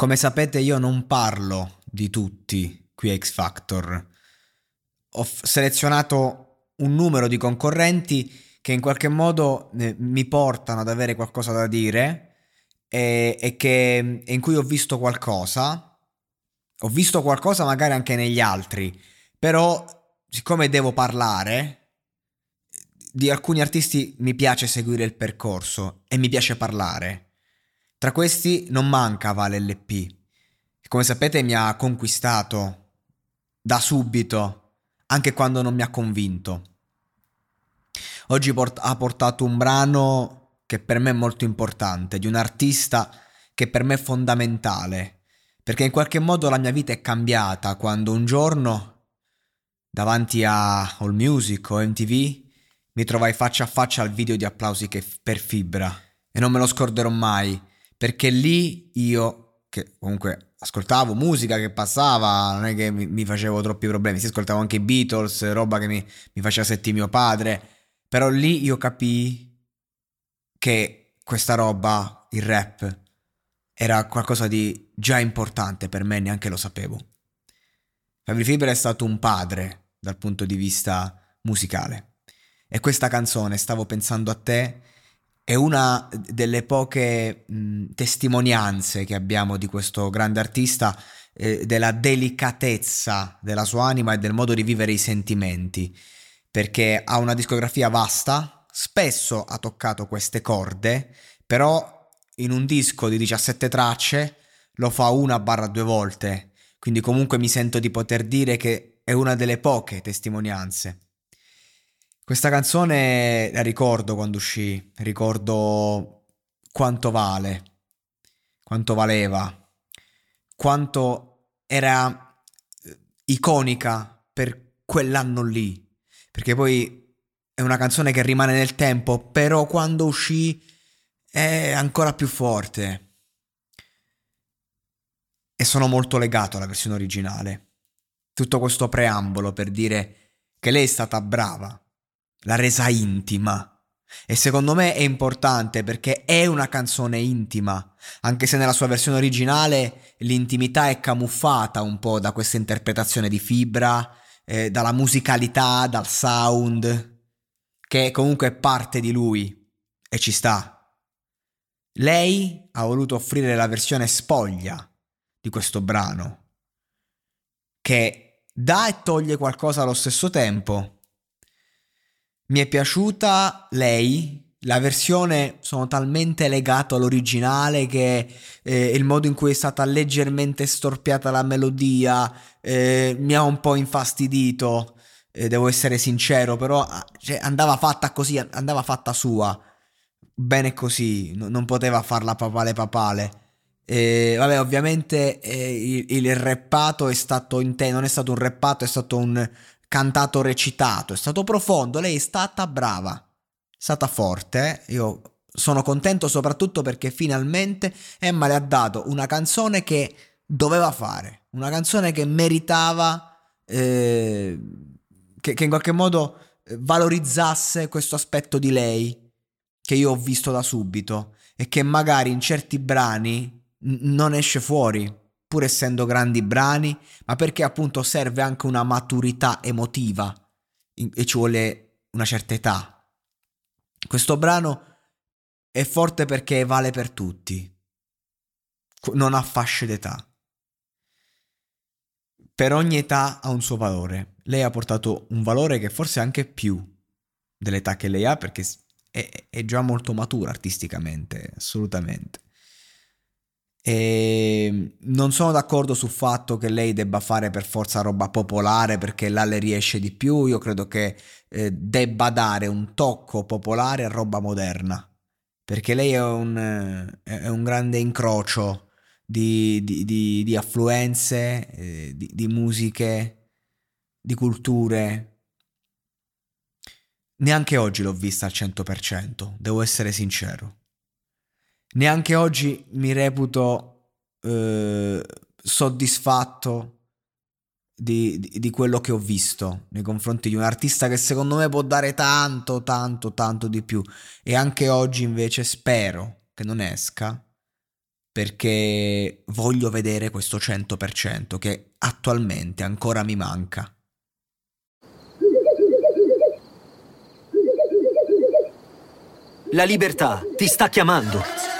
Come sapete io non parlo di tutti qui a X Factor. Ho selezionato un numero di concorrenti che in qualche modo eh, mi portano ad avere qualcosa da dire e, e che, in cui ho visto qualcosa. Ho visto qualcosa magari anche negli altri, però siccome devo parlare, di alcuni artisti mi piace seguire il percorso e mi piace parlare. Tra questi non manca Vale LP, che come sapete mi ha conquistato da subito, anche quando non mi ha convinto. Oggi port- ha portato un brano che per me è molto importante, di un artista che per me è fondamentale, perché in qualche modo la mia vita è cambiata quando un giorno, davanti a All Music o MTV, mi trovai faccia a faccia al video di applausi che- per Fibra. E non me lo scorderò mai perché lì io, che comunque ascoltavo musica che passava, non è che mi, facevo troppi problemi, sì, ascoltavo anche i Beatles, roba che mi, mi faceva sentire mio padre, però lì io capii che questa roba, il rap, era qualcosa di già importante per me, neanche lo sapevo. Fabri Fibra è stato un padre dal punto di vista musicale. E questa canzone, stavo pensando a te, è una delle poche mh, testimonianze che abbiamo di questo grande artista, eh, della delicatezza della sua anima e del modo di vivere i sentimenti, perché ha una discografia vasta, spesso ha toccato queste corde, però in un disco di 17 tracce lo fa una barra due volte, quindi comunque mi sento di poter dire che è una delle poche testimonianze. Questa canzone la ricordo quando uscì, ricordo quanto vale, quanto valeva, quanto era eh, iconica per quell'anno lì, perché poi è una canzone che rimane nel tempo, però quando uscì è ancora più forte. E sono molto legato alla versione originale. Tutto questo preambolo per dire che lei è stata brava, l'ha resa intima. E secondo me è importante perché è una canzone intima, anche se nella sua versione originale l'intimità è camuffata un po' da questa interpretazione di fibra, eh, dalla musicalità, dal sound, che comunque è parte di lui e ci sta. Lei ha voluto offrire la versione spoglia di questo brano, che dà e toglie qualcosa allo stesso tempo mi è piaciuta lei, la versione sono talmente legato all'originale che eh, il modo in cui è stata leggermente storpiata la melodia eh, mi ha un po' infastidito, eh, devo essere sincero, però ah, cioè, andava fatta così, andava fatta sua, bene così, no, non poteva farla papale papale. Vabbè, ovviamente eh, il, il rappato è stato in te, non è stato un rappato, è stato un cantato recitato, è stato profondo, lei è stata brava, è stata forte, io sono contento soprattutto perché finalmente Emma le ha dato una canzone che doveva fare, una canzone che meritava, eh, che, che in qualche modo eh, valorizzasse questo aspetto di lei che io ho visto da subito e che magari in certi brani n- non esce fuori, pur essendo grandi brani, ma perché appunto serve anche una maturità emotiva e ci vuole una certa età. Questo brano è forte perché vale per tutti, non ha fasce d'età. Per ogni età ha un suo valore. Lei ha portato un valore che forse è anche più dell'età che lei ha perché è, è già molto matura artisticamente, assolutamente. E non sono d'accordo sul fatto che lei debba fare per forza roba popolare perché là le riesce di più. Io credo che eh, debba dare un tocco popolare a roba moderna perché lei è un, è un grande incrocio di, di, di, di affluenze, eh, di musiche, di culture Neanche oggi l'ho vista al 100%, devo essere sincero. Neanche oggi mi reputo eh, soddisfatto di, di, di, quello che ho visto nei confronti di un artista che secondo me può dare tanto, tanto, tanto di più. E anche oggi invece spero che non esca perché voglio vedere questo 100% che attualmente ancora mi manca. La libertà ti sta chiamando.